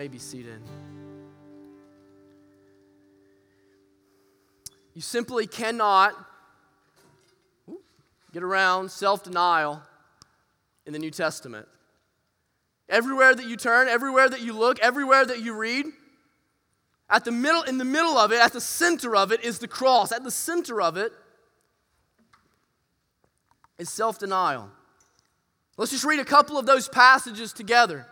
may be seated. You simply cannot get around self denial in the New Testament. Everywhere that you turn, everywhere that you look, everywhere that you read, at the middle, in the middle of it, at the center of it, is the cross. At the center of it is self denial. Let's just read a couple of those passages together.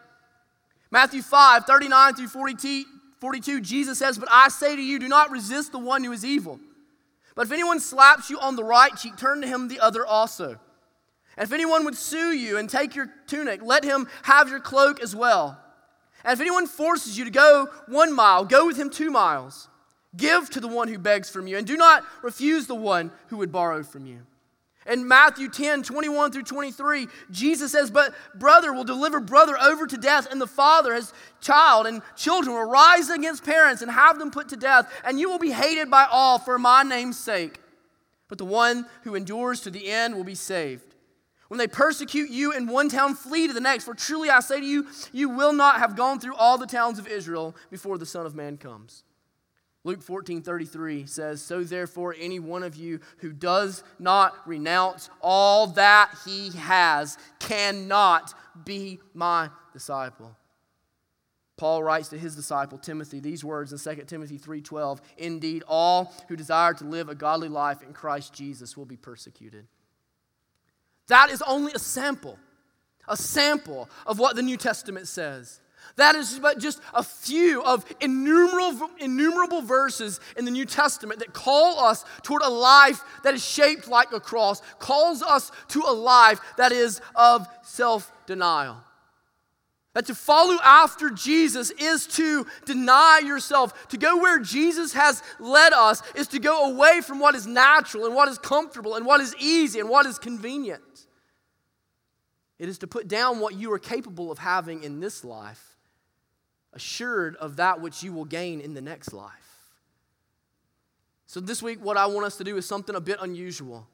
Matthew 5, 39 through 42, Jesus says, But I say to you, do not resist the one who is evil. But if anyone slaps you on the right cheek, turn to him the other also. And if anyone would sue you and take your tunic, let him have your cloak as well. And if anyone forces you to go one mile, go with him two miles. Give to the one who begs from you, and do not refuse the one who would borrow from you. In Matthew 10, 21 through 23, Jesus says, But brother will deliver brother over to death, and the father, his child, and children will rise against parents and have them put to death, and you will be hated by all for my name's sake. But the one who endures to the end will be saved. When they persecute you in one town, flee to the next. For truly I say to you, you will not have gone through all the towns of Israel before the Son of Man comes. Luke 14 33 says, So therefore, any one of you who does not renounce all that he has cannot be my disciple. Paul writes to his disciple Timothy these words in 2 Timothy 3:12, "Indeed, all who desire to live a godly life in Christ Jesus will be persecuted." That is only a sample, a sample of what the New Testament says. That is but just a few of innumerable, innumerable verses in the New Testament that call us toward a life that is shaped like a cross, calls us to a life that is of self denial. That to follow after Jesus is to deny yourself. To go where Jesus has led us is to go away from what is natural and what is comfortable and what is easy and what is convenient. It is to put down what you are capable of having in this life, assured of that which you will gain in the next life. So, this week, what I want us to do is something a bit unusual.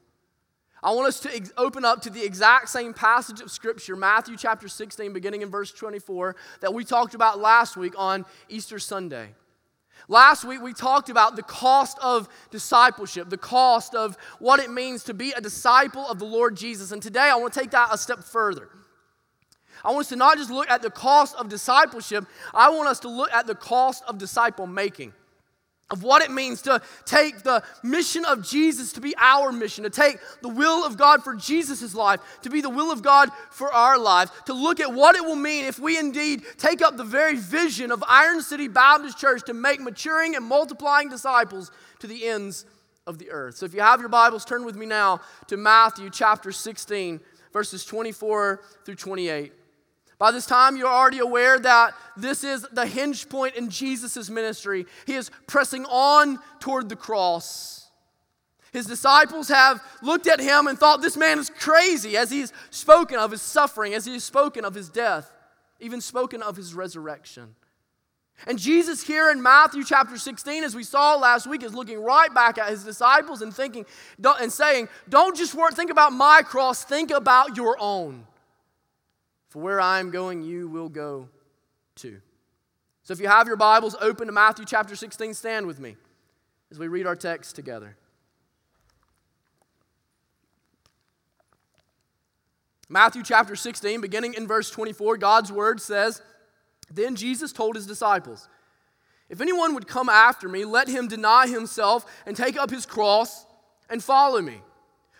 I want us to ex- open up to the exact same passage of Scripture, Matthew chapter 16, beginning in verse 24, that we talked about last week on Easter Sunday. Last week, we talked about the cost of discipleship, the cost of what it means to be a disciple of the Lord Jesus. And today, I want to take that a step further. I want us to not just look at the cost of discipleship, I want us to look at the cost of disciple making of what it means to take the mission of Jesus to be our mission, to take the will of God for Jesus' life to be the will of God for our lives, to look at what it will mean if we indeed take up the very vision of Iron City Baptist Church to make maturing and multiplying disciples to the ends of the earth. So if you have your Bibles, turn with me now to Matthew chapter 16, verses 24 through 28. By this time, you're already aware that this is the hinge point in Jesus' ministry. He is pressing on toward the cross. His disciples have looked at him and thought this man is crazy as he's spoken of his suffering, as he's spoken of his death, even spoken of his resurrection. And Jesus, here in Matthew chapter 16, as we saw last week, is looking right back at his disciples and thinking and saying, Don't just think about my cross, think about your own. For where I am going, you will go too. So if you have your Bibles open to Matthew chapter 16, stand with me as we read our text together. Matthew chapter 16, beginning in verse 24, God's word says, Then Jesus told his disciples, If anyone would come after me, let him deny himself and take up his cross and follow me.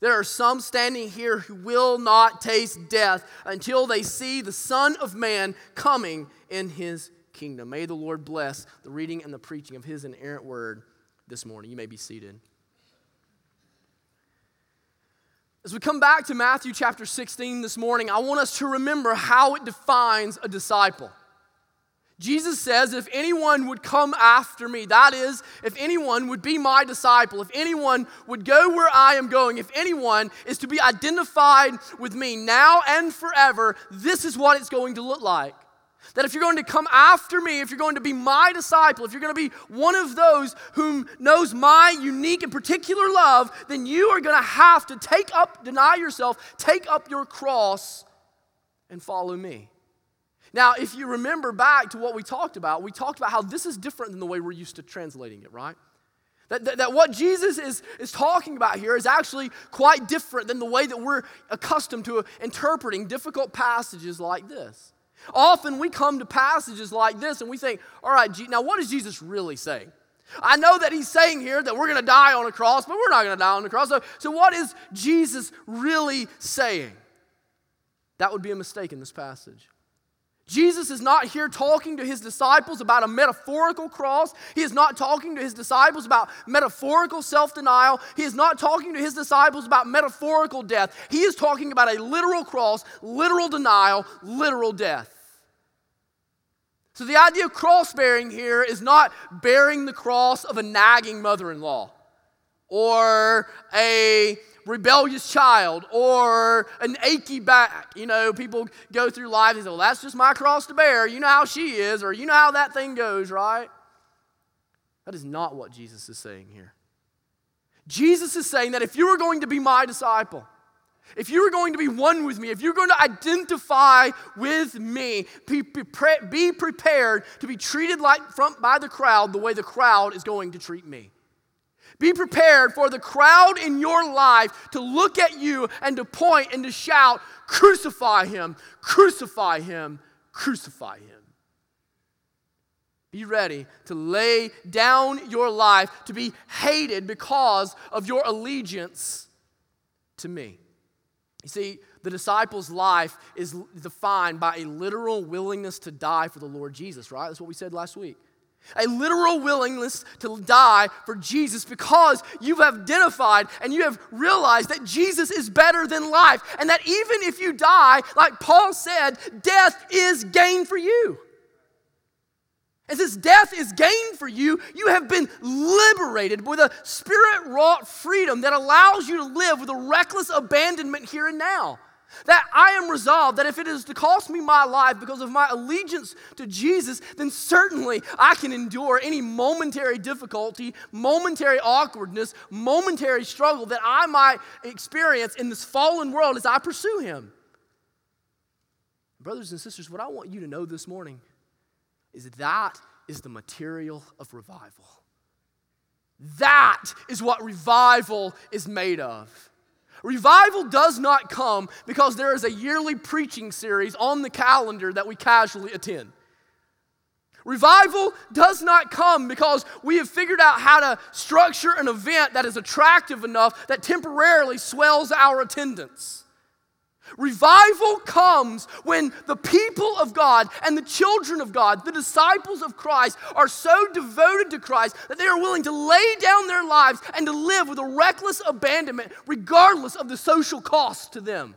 there are some standing here who will not taste death until they see the Son of Man coming in his kingdom. May the Lord bless the reading and the preaching of his inerrant word this morning. You may be seated. As we come back to Matthew chapter 16 this morning, I want us to remember how it defines a disciple. Jesus says, if anyone would come after me, that is, if anyone would be my disciple, if anyone would go where I am going, if anyone is to be identified with me now and forever, this is what it's going to look like. That if you're going to come after me, if you're going to be my disciple, if you're going to be one of those whom knows my unique and particular love, then you are going to have to take up, deny yourself, take up your cross, and follow me. Now, if you remember back to what we talked about, we talked about how this is different than the way we're used to translating it, right? That, that, that, what Jesus is, is talking about here is actually quite different than the way that we're accustomed to interpreting difficult passages like this. Often we come to passages like this and we think, all right, now what is Jesus really saying? I know that he's saying here that we're going to die on a cross, but we're not going to die on the cross. So, so, what is Jesus really saying? That would be a mistake in this passage. Jesus is not here talking to his disciples about a metaphorical cross. He is not talking to his disciples about metaphorical self denial. He is not talking to his disciples about metaphorical death. He is talking about a literal cross, literal denial, literal death. So the idea of cross bearing here is not bearing the cross of a nagging mother in law or a rebellious child or an achy back. You know, people go through life and say, well, that's just my cross to bear. You know how she is, or you know how that thing goes, right? That is not what Jesus is saying here. Jesus is saying that if you are going to be my disciple, if you are going to be one with me, if you're going to identify with me, be, prepared to be treated like by the crowd the way the crowd is going to treat me. Be prepared for the crowd in your life to look at you and to point and to shout, Crucify him, crucify him, crucify him. Be ready to lay down your life to be hated because of your allegiance to me. You see, the disciples' life is defined by a literal willingness to die for the Lord Jesus, right? That's what we said last week a literal willingness to die for Jesus because you have identified and you have realized that Jesus is better than life. And that even if you die, like Paul said, death is gain for you. And since death is gain for you, you have been liberated with a spirit wrought freedom that allows you to live with a reckless abandonment here and now. That I am resolved that if it is to cost me my life because of my allegiance to Jesus, then certainly I can endure any momentary difficulty, momentary awkwardness, momentary struggle that I might experience in this fallen world as I pursue Him. Brothers and sisters, what I want you to know this morning is that is the material of revival. That is what revival is made of. Revival does not come because there is a yearly preaching series on the calendar that we casually attend. Revival does not come because we have figured out how to structure an event that is attractive enough that temporarily swells our attendance. Revival comes when the people of God and the children of God, the disciples of Christ, are so devoted to Christ that they are willing to lay down their lives and to live with a reckless abandonment, regardless of the social cost to them.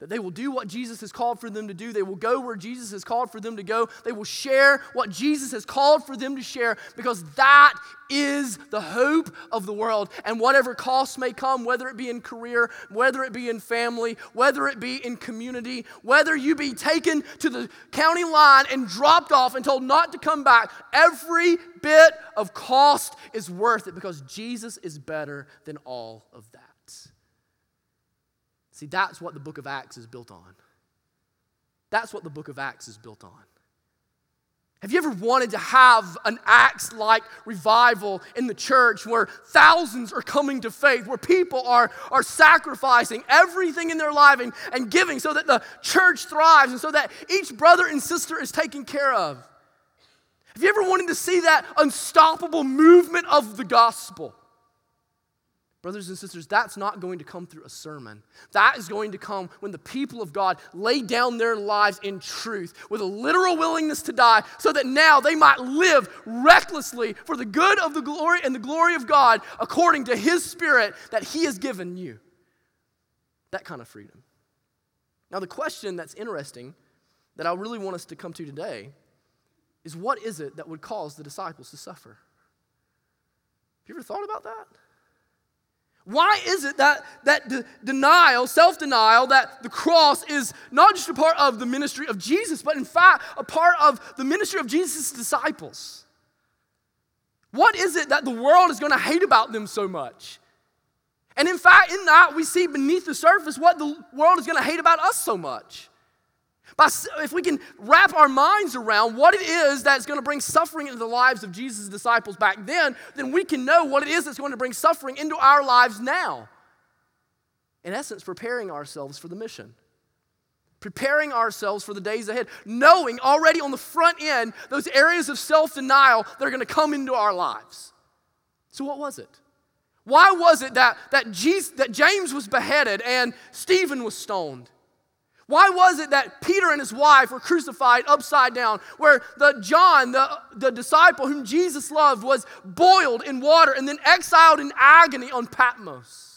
That they will do what Jesus has called for them to do. They will go where Jesus has called for them to go. They will share what Jesus has called for them to share because that is the hope of the world. And whatever costs may come, whether it be in career, whether it be in family, whether it be in community, whether you be taken to the county line and dropped off and told not to come back, every bit of cost is worth it because Jesus is better than all of that. See, that's what the book of Acts is built on. That's what the book of Acts is built on. Have you ever wanted to have an Acts like revival in the church where thousands are coming to faith, where people are, are sacrificing everything in their life and, and giving so that the church thrives and so that each brother and sister is taken care of? Have you ever wanted to see that unstoppable movement of the gospel? Brothers and sisters, that's not going to come through a sermon. That is going to come when the people of God lay down their lives in truth with a literal willingness to die so that now they might live recklessly for the good of the glory and the glory of God according to His Spirit that He has given you. That kind of freedom. Now, the question that's interesting that I really want us to come to today is what is it that would cause the disciples to suffer? Have you ever thought about that? Why is it that, that de- denial, self denial, that the cross is not just a part of the ministry of Jesus, but in fact a part of the ministry of Jesus' disciples? What is it that the world is going to hate about them so much? And in fact, in that, we see beneath the surface what the world is going to hate about us so much. By, if we can wrap our minds around what it is that's going to bring suffering into the lives of Jesus' disciples back then, then we can know what it is that's going to bring suffering into our lives now. In essence, preparing ourselves for the mission, preparing ourselves for the days ahead, knowing already on the front end those areas of self denial that are going to come into our lives. So, what was it? Why was it that, that, Jesus, that James was beheaded and Stephen was stoned? Why was it that Peter and his wife were crucified upside down, where the John, the, the disciple whom Jesus loved, was boiled in water and then exiled in agony on Patmos?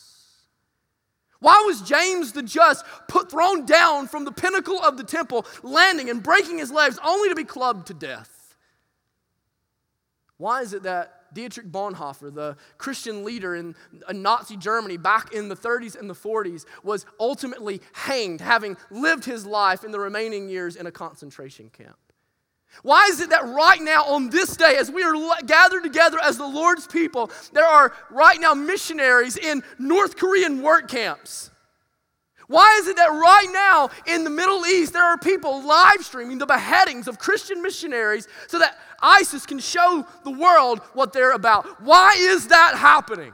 Why was James the just put thrown down from the pinnacle of the temple, landing and breaking his legs only to be clubbed to death? Why is it that Dietrich Bonhoeffer, the Christian leader in uh, Nazi Germany back in the 30s and the 40s, was ultimately hanged, having lived his life in the remaining years in a concentration camp. Why is it that right now, on this day, as we are gathered together as the Lord's people, there are right now missionaries in North Korean work camps? Why is it that right now in the Middle East there are people live streaming the beheadings of Christian missionaries so that ISIS can show the world what they're about? Why is that happening?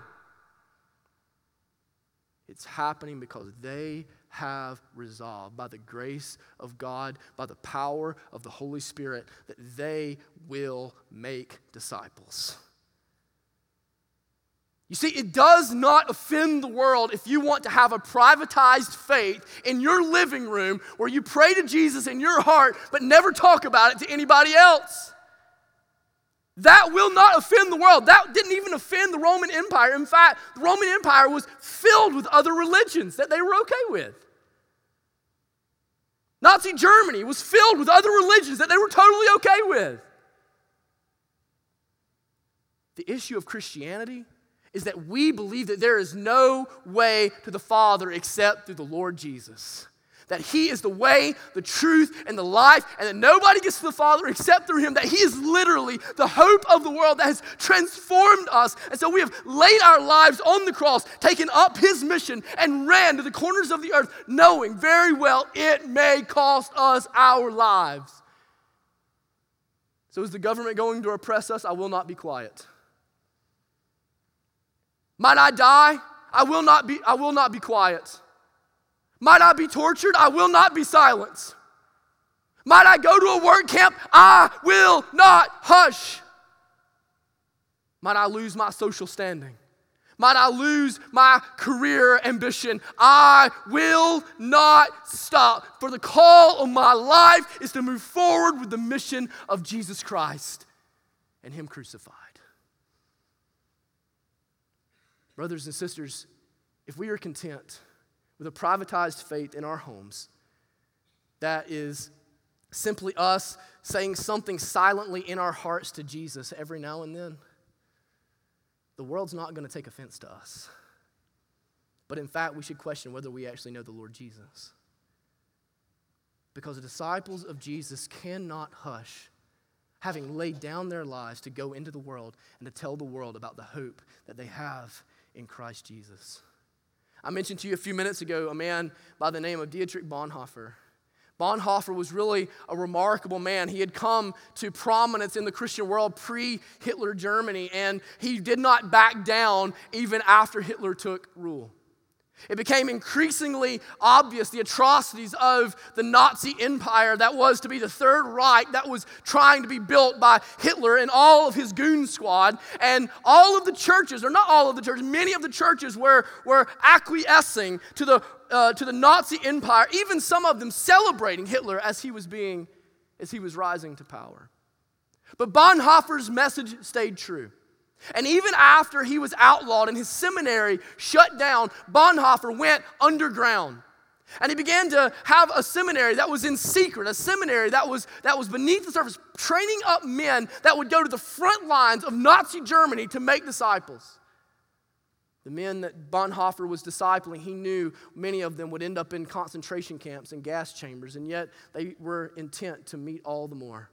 It's happening because they have resolved by the grace of God, by the power of the Holy Spirit, that they will make disciples. You see, it does not offend the world if you want to have a privatized faith in your living room where you pray to Jesus in your heart but never talk about it to anybody else. That will not offend the world. That didn't even offend the Roman Empire. In fact, the Roman Empire was filled with other religions that they were okay with. Nazi Germany was filled with other religions that they were totally okay with. The issue of Christianity is that we believe that there is no way to the Father except through the Lord Jesus. That He is the way, the truth, and the life, and that nobody gets to the Father except through Him. That He is literally the hope of the world that has transformed us. And so we have laid our lives on the cross, taken up His mission, and ran to the corners of the earth, knowing very well it may cost us our lives. So is the government going to oppress us? I will not be quiet. Might I die? I will not be, I will not be quiet. Might I be tortured? I will not be silenced. Might I go to a work camp? I will not hush. Might I lose my social standing? Might I lose my career ambition? I will not stop. For the call of my life is to move forward with the mission of Jesus Christ and Him crucified. Brothers and sisters, if we are content with a privatized faith in our homes, that is simply us saying something silently in our hearts to Jesus every now and then, the world's not going to take offense to us. But in fact, we should question whether we actually know the Lord Jesus. Because the disciples of Jesus cannot hush, having laid down their lives to go into the world and to tell the world about the hope that they have in Christ Jesus. I mentioned to you a few minutes ago a man by the name of Dietrich Bonhoeffer. Bonhoeffer was really a remarkable man. He had come to prominence in the Christian world pre Hitler Germany, and he did not back down even after Hitler took rule. It became increasingly obvious the atrocities of the Nazi empire that was to be the Third Reich that was trying to be built by Hitler and all of his goon squad. And all of the churches, or not all of the churches, many of the churches were, were acquiescing to the, uh, to the Nazi empire, even some of them celebrating Hitler as he was being, as he was rising to power. But Bonhoeffer's message stayed true. And even after he was outlawed and his seminary shut down, Bonhoeffer went underground. And he began to have a seminary that was in secret, a seminary that was, that was beneath the surface, training up men that would go to the front lines of Nazi Germany to make disciples. The men that Bonhoeffer was discipling, he knew many of them would end up in concentration camps and gas chambers, and yet they were intent to meet all the more.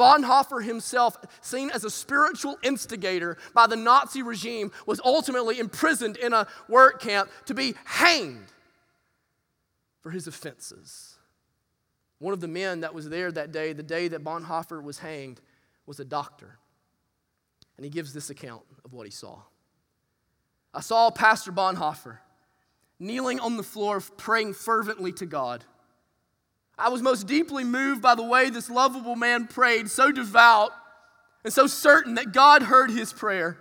Bonhoeffer himself, seen as a spiritual instigator by the Nazi regime, was ultimately imprisoned in a work camp to be hanged for his offenses. One of the men that was there that day, the day that Bonhoeffer was hanged, was a doctor. And he gives this account of what he saw. I saw Pastor Bonhoeffer kneeling on the floor, praying fervently to God. I was most deeply moved by the way this lovable man prayed, so devout and so certain that God heard his prayer.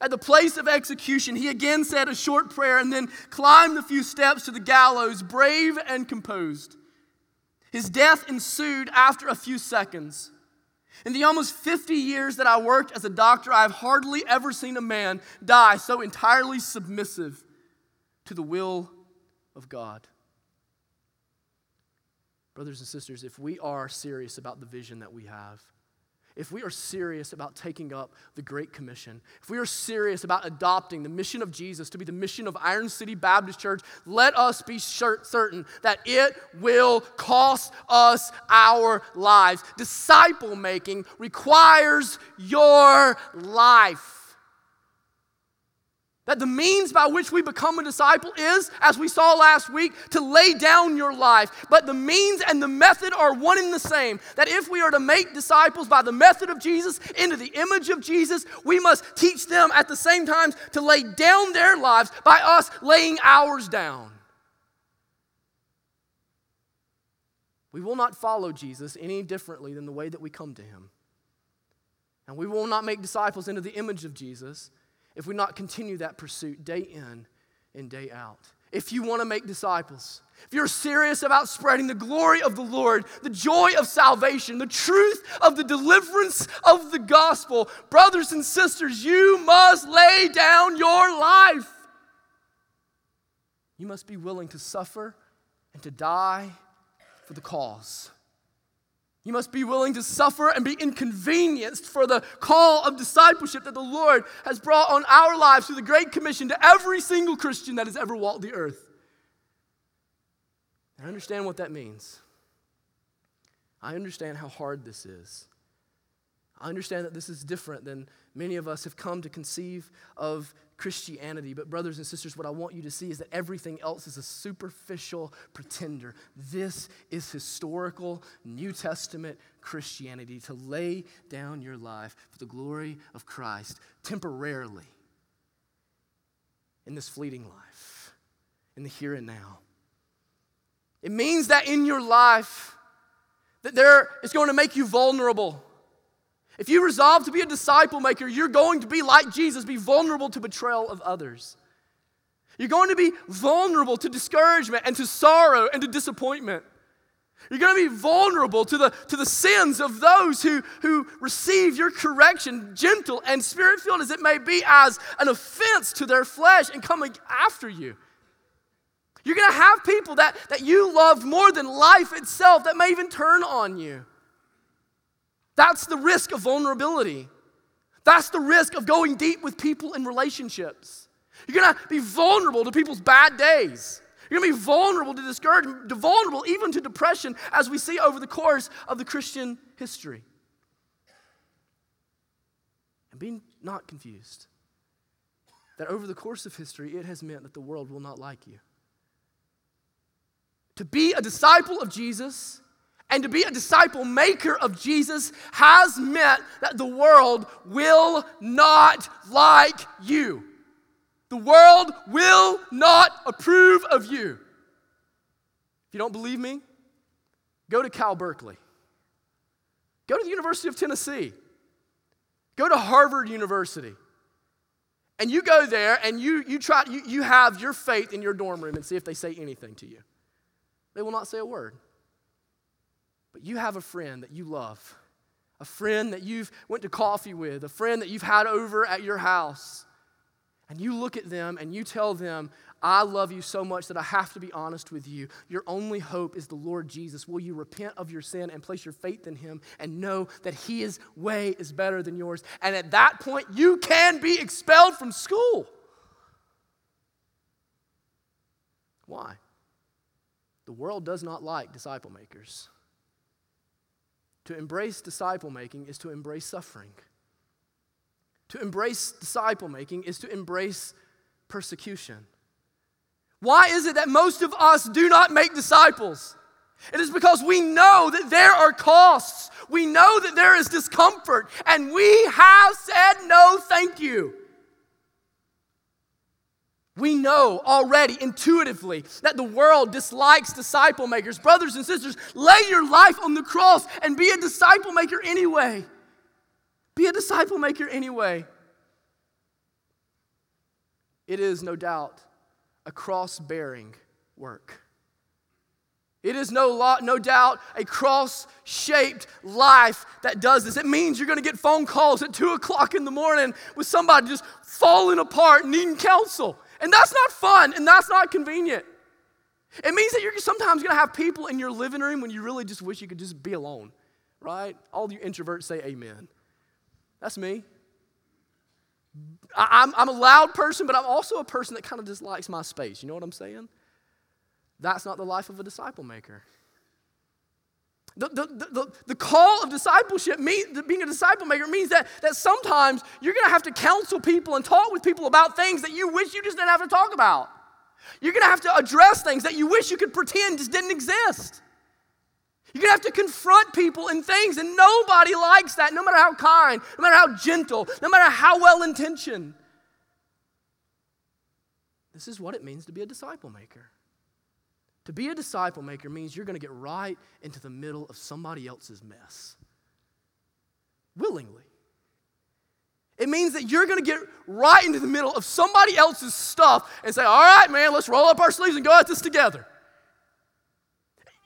At the place of execution, he again said a short prayer and then climbed the few steps to the gallows, brave and composed. His death ensued after a few seconds. In the almost 50 years that I worked as a doctor, I have hardly ever seen a man die so entirely submissive to the will of God. Brothers and sisters, if we are serious about the vision that we have, if we are serious about taking up the Great Commission, if we are serious about adopting the mission of Jesus to be the mission of Iron City Baptist Church, let us be certain that it will cost us our lives. Disciple making requires your life. That the means by which we become a disciple is, as we saw last week, to lay down your life. But the means and the method are one and the same. That if we are to make disciples by the method of Jesus into the image of Jesus, we must teach them at the same time to lay down their lives by us laying ours down. We will not follow Jesus any differently than the way that we come to him. And we will not make disciples into the image of Jesus if we not continue that pursuit day in and day out. If you want to make disciples, if you're serious about spreading the glory of the Lord, the joy of salvation, the truth of the deliverance of the gospel, brothers and sisters, you must lay down your life. You must be willing to suffer and to die for the cause. You must be willing to suffer and be inconvenienced for the call of discipleship that the Lord has brought on our lives through the Great Commission to every single Christian that has ever walked the earth. I understand what that means. I understand how hard this is. I understand that this is different than many of us have come to conceive of Christianity. But, brothers and sisters, what I want you to see is that everything else is a superficial pretender. This is historical New Testament Christianity to lay down your life for the glory of Christ temporarily in this fleeting life, in the here and now. It means that in your life, that there is going to make you vulnerable if you resolve to be a disciple maker, you're going to be like Jesus, be vulnerable to betrayal of others. You're going to be vulnerable to discouragement and to sorrow and to disappointment. You're going to be vulnerable to the, to the sins of those who, who receive your correction, gentle and spirit filled as it may be, as an offense to their flesh and coming after you. You're going to have people that, that you loved more than life itself that may even turn on you. That's the risk of vulnerability. That's the risk of going deep with people in relationships. You're gonna be vulnerable to people's bad days. You're gonna be vulnerable to discouragement, vulnerable even to depression, as we see over the course of the Christian history. And be not confused that over the course of history, it has meant that the world will not like you. To be a disciple of Jesus and to be a disciple maker of Jesus has meant that the world will not like you. The world will not approve of you. If you don't believe me, go to Cal Berkeley. Go to the University of Tennessee. Go to Harvard University. And you go there and you, you try you, you have your faith in your dorm room and see if they say anything to you. They will not say a word. But you have a friend that you love, a friend that you've went to coffee with, a friend that you've had over at your house. and you look at them and you tell them, I love you so much that I have to be honest with you. Your only hope is the Lord Jesus. Will you repent of your sin and place your faith in Him and know that His way is better than yours? And at that point, you can be expelled from school. Why? The world does not like disciple makers. To embrace disciple making is to embrace suffering. To embrace disciple making is to embrace persecution. Why is it that most of us do not make disciples? It is because we know that there are costs. We know that there is discomfort, and we have said no, thank you. We know already intuitively that the world dislikes disciple makers. Brothers and sisters, lay your life on the cross and be a disciple maker anyway. Be a disciple maker anyway. It is no doubt a cross bearing work. It is no, lot, no doubt a cross shaped life that does this. It means you're going to get phone calls at 2 o'clock in the morning with somebody just falling apart, needing counsel. And that's not fun and that's not convenient. It means that you're sometimes going to have people in your living room when you really just wish you could just be alone, right? All you introverts say amen. That's me. I, am I'm a loud person, but I'm also a person that kind of dislikes my space. You know what I'm saying? That's not the life of a disciple maker. The, the, the, the, call of discipleship, being a disciple maker, means that, that sometimes you're going to have to counsel people and talk with people about things that you wish you just didn't have to talk about. You're going to have to address things that you wish you could pretend just didn't exist. You're going to have to confront people and things, and nobody likes that, no matter how kind, no matter how gentle, no matter how well intentioned. This is what it means to be a disciple maker. To be a disciple maker means you're going to get right into the middle of somebody else's mess willingly. It means that you're going to get right into the middle of somebody else's stuff and say, All right, man, let's roll up our sleeves and go at this together.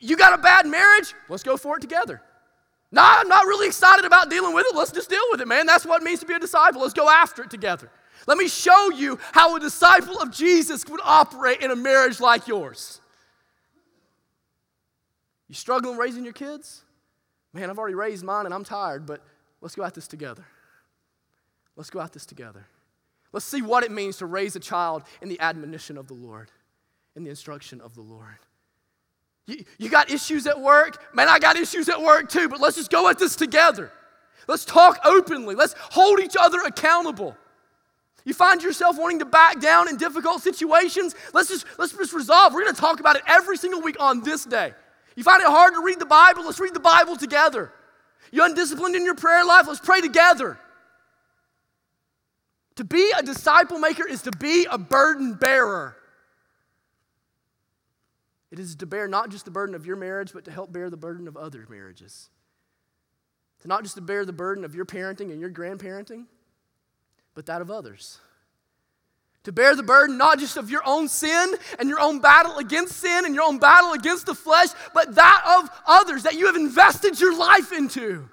You got a bad marriage? Let's go for it together. No, I'm not really excited about dealing with it. Let's just deal with it, man. That's what it means to be a disciple. Let's go after it together. Let me show you how a disciple of Jesus would operate in a marriage like yours. You struggling raising your kids? Man, I've already raised mine and I'm tired, but let's go at this together. Let's go at this together. Let's see what it means to raise a child in the admonition of the Lord, in the instruction of the Lord. You, you got issues at work? Man, I got issues at work too, but let's just go at this together. Let's talk openly. Let's hold each other accountable. You find yourself wanting to back down in difficult situations? Let's just, let's just resolve. We're going to talk about it every single week on this day. You find it hard to read the Bible? Let's read the Bible together. You undisciplined in your prayer life? Let's pray together. To be a disciple maker is to be a burden bearer. It is to bear not just the burden of your marriage, but to help bear the burden of other marriages. To not just to bear the burden of your parenting and your grandparenting, but that of others to bear the burden not just of your own sin and your own battle against sin and your own battle against the flesh, but that of others that you have invested your life into.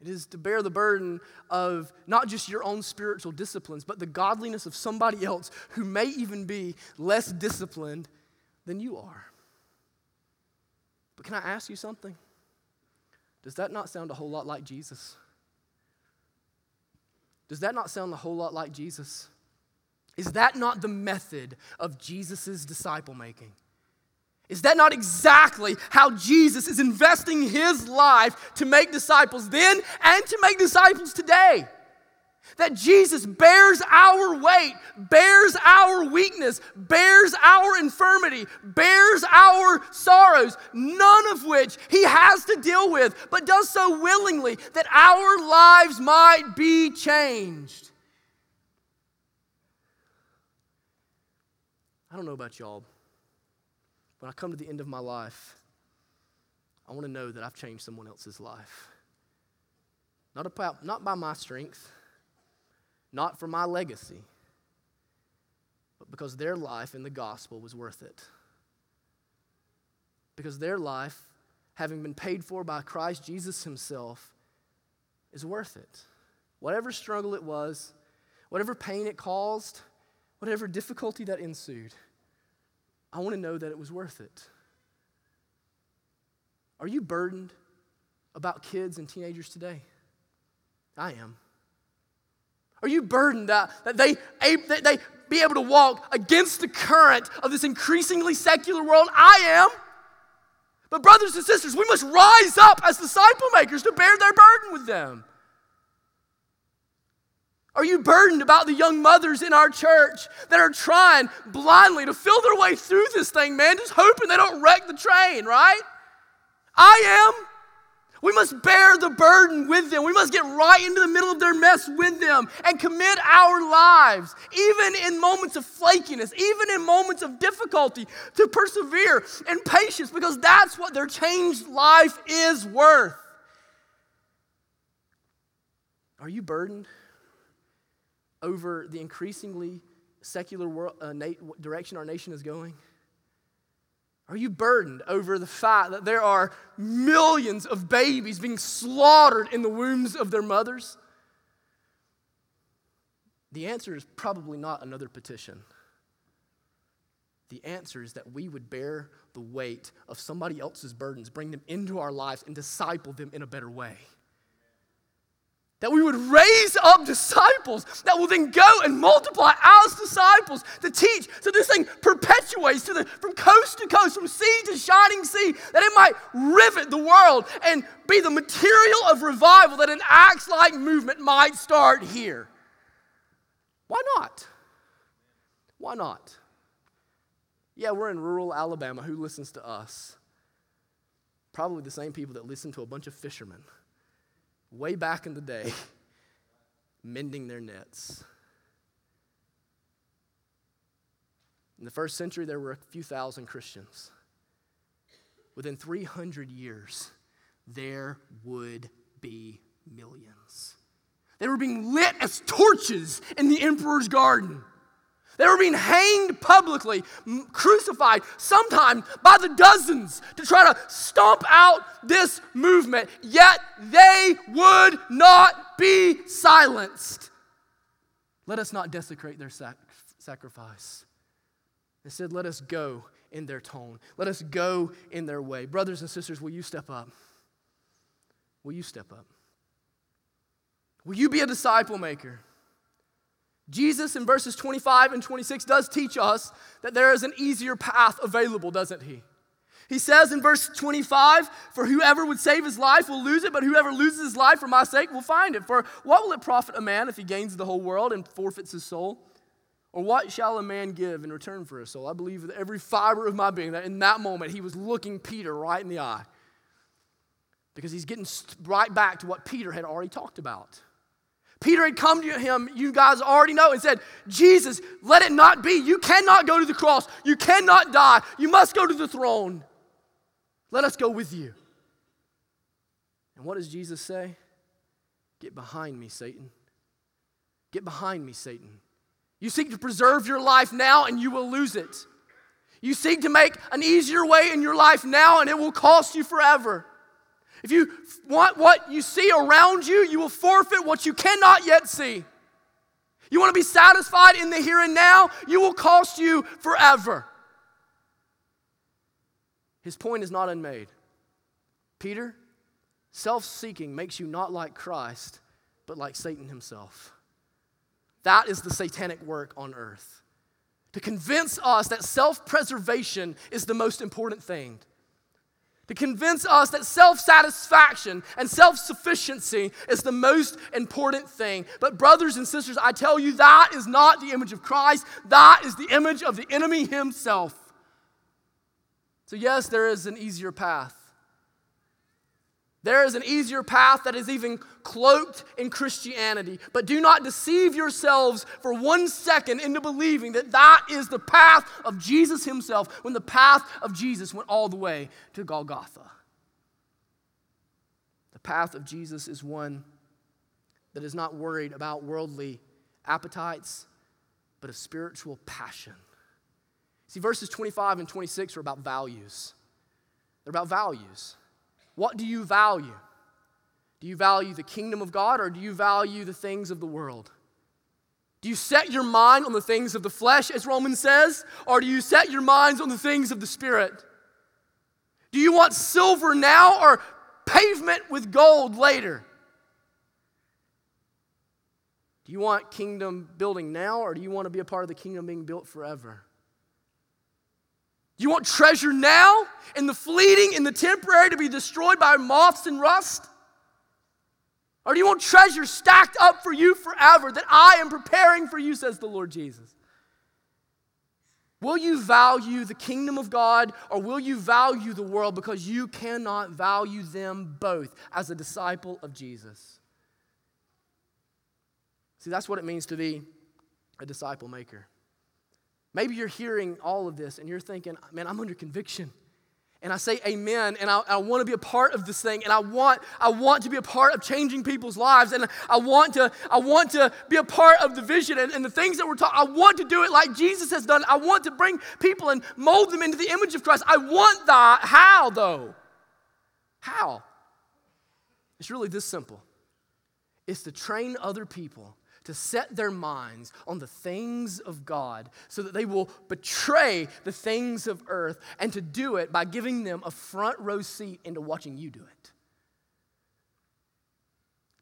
It is to bear the burden of not just your own spiritual disciplines, but the godliness of somebody else who may even be less disciplined than you are. But can I ask you something? Does that not sound a whole lot like Jesus? Does that not sound a whole lot like Jesus? Is that not the method of Jesus' disciple making? Is that not exactly how Jesus is investing his life to make disciples then and to make disciples today? That Jesus bears our weight, bears our weakness, bears our infirmity, bears our sorrows, none of which he has to deal with, but does so willingly that our lives might be changed. I don't know about y'all. When I come to the end of my life, I want to know that I've changed someone else's life. Not, about, not by my strength not for my legacy, but because their life in the gospel was worth it. Because their life, having been paid for by Christ Jesus Himself, is worth it. whatever struggle it was, whatever pain it caused, whatever difficulty that ensued, I want to know that it was worth it. Are you burdened about kids and teenagers today? I am. Are you burdened that, that they, that they be able to walk against the current of this increasingly secular world? I am. But, brothers and sisters, we must rise up as disciple makers to bear their burden with them. Are you burdened about the young mothers in our church that are trying blindly to feel their way through this thing, man, just hoping they don't wreck the train, right? I am. We must bear the burden with them. We must get right into the middle of their mess with them and commit our lives, even in moments of flakiness, even in moments of difficulty, to persevere and patience because that's what their changed life is worth. Are you burdened over the increasingly secular world, uh, na- direction our nation is going? Are you burdened over the fact that there are millions of babies being slaughtered in the wombs of their mothers? The answer is probably not another petition. The answer is that we would bear the weight of somebody else's burdens, bring them into our lives, and disciple them in a better way. That we would raise up disciples that will then go and multiply as disciples to teach. So this thing perpetuates the, from coast to coast, from sea to shining sea, that it might rivet the world and be the material of revival that an acts like movement might start here. Why not? Why not? Yeah, we're in rural Alabama. Who listens to us? Probably the same people that listen to a bunch of fishermen way back in the day, mending their nets. In the first century, there were a few thousand Christians. Within 300 years, there would be millions. They were being lit as torches in the emperor's garden. They were being hanged publicly, crucified, sometimes by the dozens, to try to stomp out this movement, yet they would not be silenced. Let us not desecrate their sac- sacrifice. Instead, let us go in their tone. Let us go in their way. Brothers and sisters, will you step up? Will you step up? Will you be a disciple maker? Jesus in verses 25 and 26 does teach us that there is an easier path available, doesn't he? He says in verse 25, For whoever would save his life will lose it, but whoever loses his life for my sake will find it. For what will it profit a man if he gains the whole world and forfeits his soul? Or what shall a man give in return for his soul? I believe with every fiber of my being that in that moment he was looking Peter right in the eye. Because he's getting right back to what Peter had already talked about. Peter had come to him, you guys already know, and said, Jesus, let it not be. You cannot go to the cross. You cannot die. You must go to the throne. Let us go with you. And what does Jesus say? Get behind me, Satan. Get behind me, Satan. You seek to preserve your life now and you will lose it. You seek to make an easier way in your life now and it will cost you forever. If you want what you see around you, you will forfeit what you cannot yet see. You want to be satisfied in the here and now, you will cost you forever. His point is not unmade. Peter, self seeking makes you not like Christ, but like Satan himself. That is the satanic work on earth. To convince us that self preservation is the most important thing to convince us that self satisfaction and self sufficiency is the most important thing. But, brothers and sisters, I tell you, that is not the image of Christ, that is the image of the enemy himself. So, yes, there is an easier path. There is an easier path that is even cloaked in Christianity. But do not deceive yourselves for one second into believing that that is the path of Jesus himself when the path of Jesus went all the way to Golgotha. The path of Jesus is one that is not worried about worldly appetites, but a spiritual passion. See, verses 25 and 26 are about values. They're about values. What do you value? Do you value the kingdom of God or do you value the things of the world? Do you set your mind on the things of the flesh, as Romans says, or do you set your minds on the things of the Spirit? Do you want silver now or pavement with gold later? Do you want kingdom building now or do you want to be a part of the kingdom being built forever? You want treasure now in the fleeting, in the temporary to be destroyed by moths and rust? Or do you want treasure stacked up for you forever that I am preparing for you, says the Lord Jesus? Will you value the kingdom of God or will you value the world because you cannot value them both as a disciple of Jesus? See, that's what it means to be a disciple maker. Maybe you're hearing all of this and you're thinking, man, I'm under conviction and I say amen and I, I want to be a part of this thing and I want, I want to be a part of changing people's lives and I want to, I want to be a part of the vision and, and the things that we're talking. I want to do it like Jesus has done. I want to bring people and mold them into the image of Christ. I want that. How though? How? It's really this simple. It's to train other people to set their minds on the things of God so that they will betray the things of earth and to do it by giving them a front row seat into watching you do it.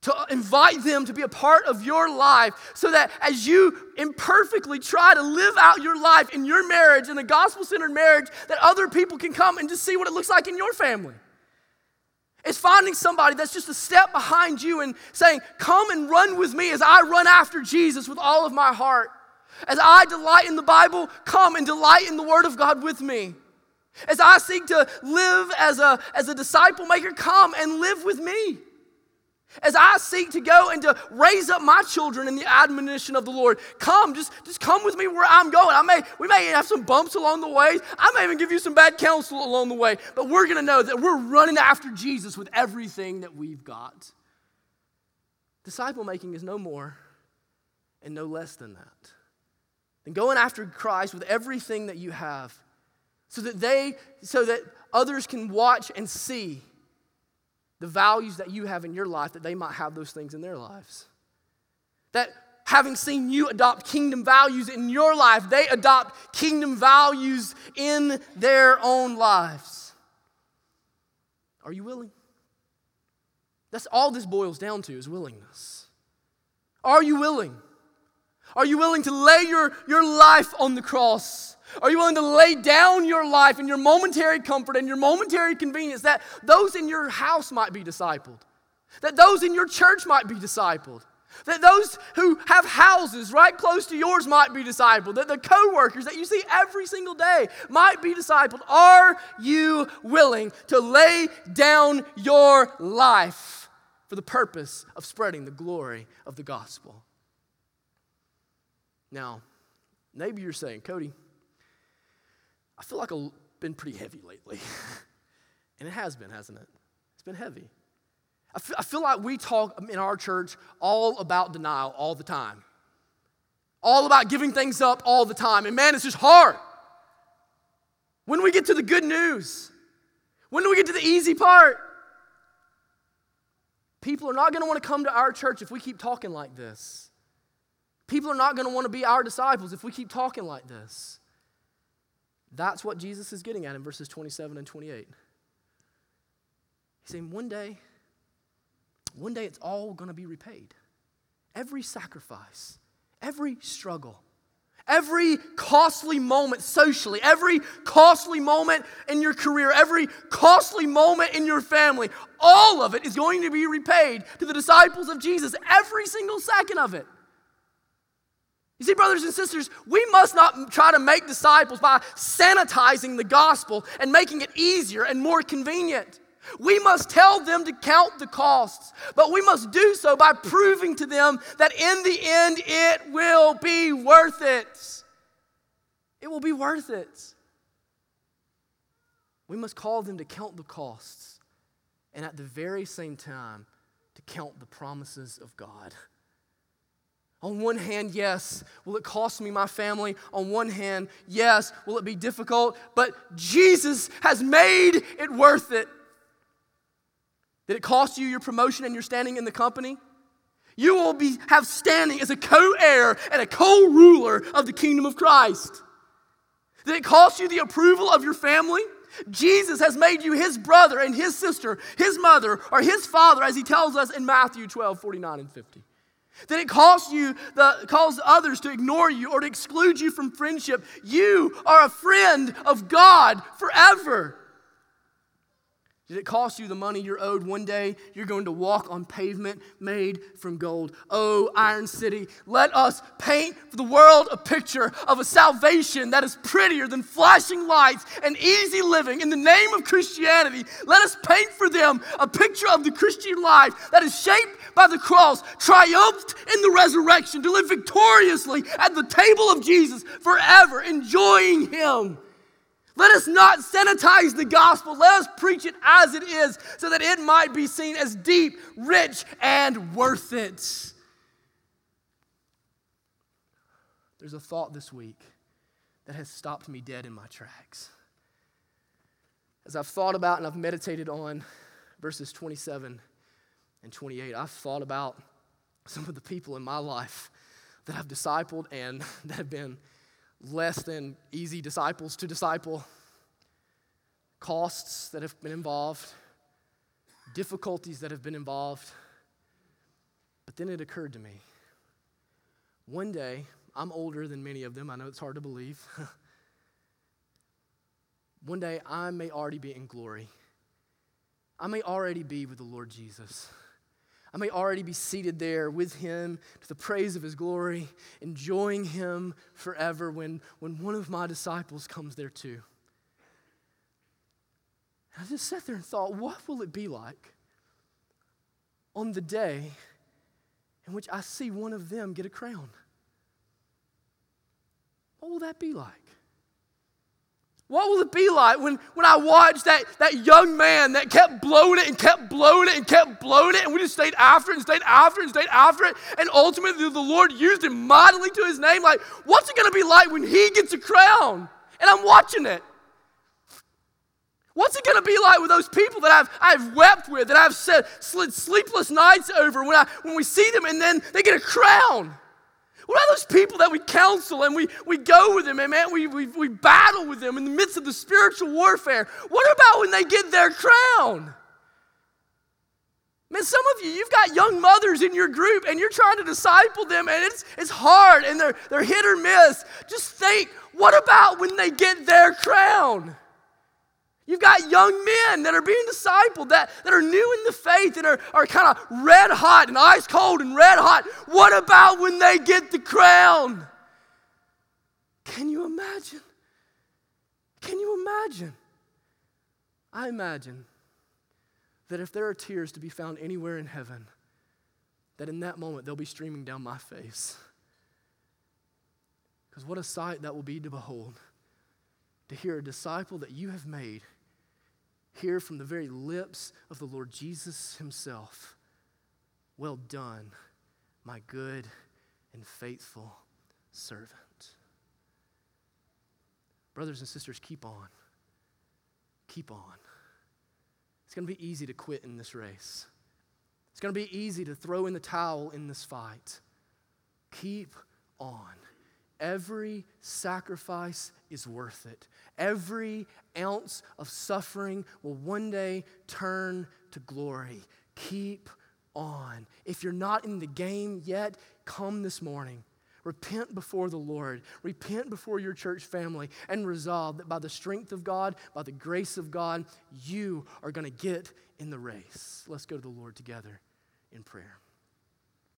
To invite them to be a part of your life so that as you imperfectly try to live out your life in your marriage, in a gospel centered marriage, that other people can come and just see what it looks like in your family. It's finding somebody that's just a step behind you and saying, Come and run with me as I run after Jesus with all of my heart. As I delight in the Bible, come and delight in the Word of God with me. As I seek to live as a, as a disciple maker, come and live with me. As I seek to go and to raise up my children in the admonition of the Lord, come, just, just come with me where I'm going. I may, we may have some bumps along the way. I may even give you some bad counsel along the way, but we're going to know that we're running after Jesus with everything that we've got. Disciple making is no more and no less than that. Than going after Christ with everything that you have so that they, so that others can watch and see the values that you have in your life, that they might have those things in their lives. That having seen you adopt kingdom values in your life, they adopt kingdom values in their own lives. Are you willing? That's all this boils down to is willingness. Are you willing? Are you willing to lay your, your life on the cross? Are you willing to lay down your life and your momentary comfort and your momentary convenience that those in your house might be discipled? That those in your church might be discipled? That those who have houses right close to yours might be discipled. That the coworkers that you see every single day might be discipled. Are you willing to lay down your life for the purpose of spreading the glory of the gospel? Now, maybe you're saying, Cody, I feel like I've been pretty heavy lately. and it has been, hasn't it? It's been heavy. I feel, I feel like we talk in our church all about denial all the time, all about giving things up all the time. And man, it's just hard. When do we get to the good news? When do we get to the easy part? People are not going to want to come to our church if we keep talking like this. People are not going to want to be our disciples if we keep talking like this. That's what Jesus is getting at in verses 27 and 28. He's saying, one day, one day it's all going to be repaid. Every sacrifice, every struggle, every costly moment socially, every costly moment in your career, every costly moment in your family, all of it is going to be repaid to the disciples of Jesus, every single second of it. You see, brothers and sisters, we must not try to make disciples by sanitizing the gospel and making it easier and more convenient. We must tell them to count the costs, but we must do so by proving to them that in the end it will be worth it. It will be worth it. We must call them to count the costs and at the very same time to count the promises of God. On one hand, yes, will it cost me my family? On one hand, yes, will it be difficult? But Jesus has made it worth it. Did it cost you your promotion and your standing in the company? You will be, have standing as a co heir and a co ruler of the kingdom of Christ. Did it cost you the approval of your family? Jesus has made you his brother and his sister, his mother, or his father, as he tells us in Matthew 12 49 and 50. Did it cost you the cause others to ignore you or to exclude you from friendship? You are a friend of God forever. Did it cost you the money you're owed? One day you're going to walk on pavement made from gold. Oh, Iron City, let us paint for the world a picture of a salvation that is prettier than flashing lights and easy living in the name of Christianity. Let us paint for them a picture of the Christian life that is shaped by the cross, triumphed in the resurrection, to live victoriously at the table of Jesus forever, enjoying Him. Let us not sanitize the gospel. Let us preach it as it is so that it might be seen as deep, rich, and worth it. There's a thought this week that has stopped me dead in my tracks. As I've thought about and I've meditated on verses 27 and 28, I've thought about some of the people in my life that I've discipled and that have been less than easy disciples to disciple, costs that have been involved, difficulties that have been involved. But then it occurred to me one day, I'm older than many of them. I know it's hard to believe. one day, I may already be in glory. I may already be with the Lord Jesus. I may already be seated there with him to the praise of his glory, enjoying him forever when, when one of my disciples comes there too. I just sat there and thought, what will it be like on the day in which I see one of them get a crown? What will that be like? What will it be like when, when I watched that, that young man that kept blowing it and kept blowing it and kept blowing it, and we just stayed after it and stayed after it and stayed after it, and ultimately the Lord used him mightily to his name? Like, what's it to be like when he gets a crown? And I'm watching it. What's it going to be like with those people that I've, I've wept with, that I've said sleepless nights over when, I, when we see them and then they get a crown? What about those people that we counsel and we, we go with them and man, we, we, we battle with them in the midst of the spiritual warfare? What about when they get their crown? Man, some of you, you've got young mothers in your group and you're trying to disciple them and it's, it's hard and they're, they're hit or miss. Just think, what about when they get their crown? You've got young men that are being discipled, that, that are new in the faith and are, are kind of red hot and ice cold and red hot. What about when they get the crown? Can you imagine? Can you imagine? I imagine that if there are tears to be found anywhere in heaven, that in that moment they'll be streaming down my face. Because what a sight that will be to behold to hear a disciple that you have made hear from the very lips of the Lord Jesus Himself Well done, my good and faithful servant. Brothers and sisters, keep on. Keep on. It's going to be easy to quit in this race. It's going to be easy to throw in the towel in this fight. Keep on. Every sacrifice is worth it. Every ounce of suffering will one day turn to glory. Keep on. If you're not in the game yet, come this morning. Repent before the Lord. Repent before your church family and resolve that by the strength of God, by the grace of God, you are going to get in the race. Let's go to the Lord together in prayer.